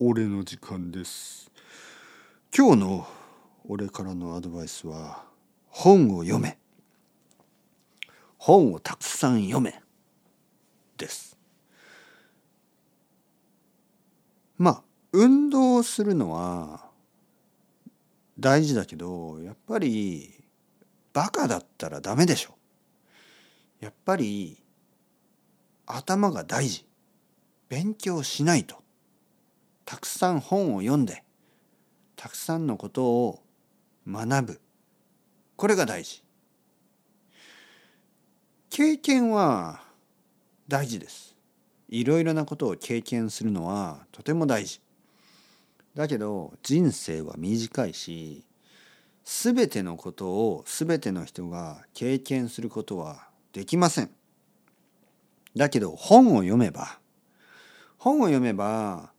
俺の時間です。今日の俺からのアドバイスは本を読め。本をたくさん読めです。まあ運動するのは大事だけどやっぱりバカだったらダメでしょ。やっぱり頭が大事。勉強しないと。たくさん本を読んでたくさんのことを学ぶ。これが大事。経験は大事です。いろいろなことを経験するのはとても大事。だけど人生は短いし全てのことを全ての人が経験することはできません。だけど本を読めば本を読めば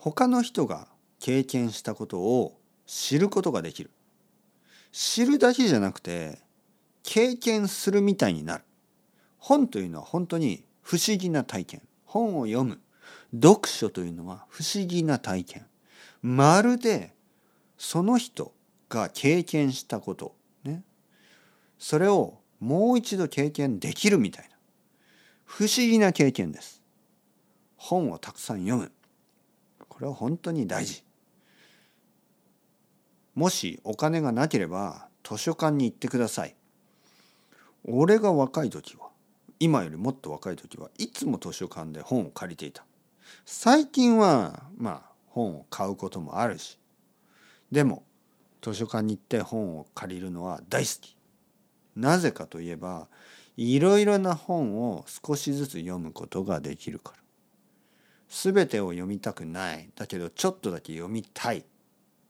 他の人が経験したことを知ることができる。知るだけじゃなくて経験するみたいになる。本というのは本当に不思議な体験。本を読む。読書というのは不思議な体験。まるでその人が経験したことね。それをもう一度経験できるみたいな。不思議な経験です。本をたくさん読む。これは本当に大事。もしお金がなければ図書館に行ってください。俺が若い時は今よりもっと若い時はいつも図書館で本を借りていた。最近はまあ本を買うこともあるしでも図書館に行って本を借りるのは大好き。なぜかといえばいろいろな本を少しずつ読むことができるから。全てを読みたくない。だけどちょっとだけ読みたい。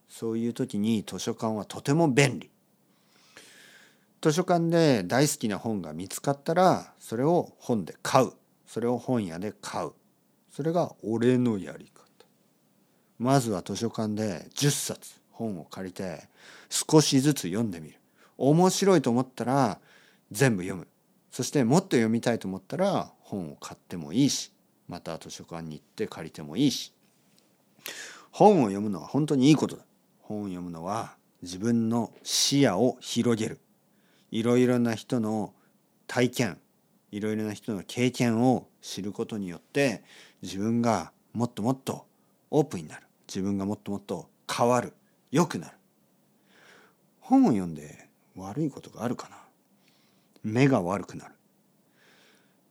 そういう時に図書館はとても便利。図書館で大好きな本が見つかったらそれを本で買う。それを本屋で買う。それが俺のやり方。まずは図書館で10冊本を借りて少しずつ読んでみる。面白いと思ったら全部読む。そしてもっと読みたいと思ったら本を買ってもいいしまた図書館に行って借りてもいいし。本を読むのは本当にいいことだ。本を読むのは自分の視野を広げる。いろいろな人の体験いろいろな人の経験を知ることによって自分がもっともっとオープンになる。自分がもっともっと変わる。良くなる。本を読んで悪いことがあるかな。目が悪くなる。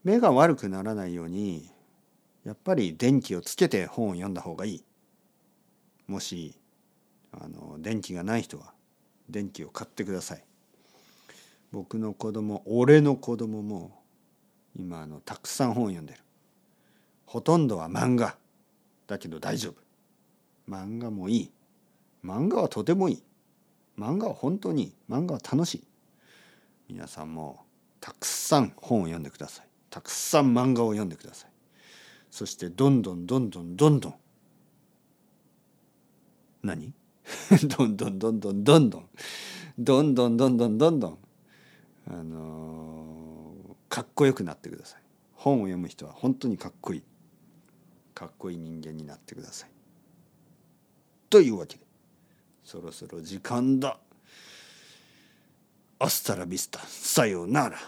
目が悪くならないようにやっぱり電気をつけて本を読んだ方がいい。もしあの電気がない人は電気を買ってください。僕の子供俺の子供も今あのたくさん本を読んでる。ほとんどは漫画。だけど大丈夫。漫画もいい。漫画はとてもいい。漫画は本当に漫画は楽しい。皆さんもたくさん本を読んでください。たくさん漫画を読んでください。そしてどんどんどんどんどんどん。何？どんどんどんどんどんどん。どんどんどんどんどんどん。あのー、かっこよくなってください。本を読む人は本当にかっこいい。かっこいい人間になってください。というわけでそろそろ時間だ。アスタラビスタさようなら。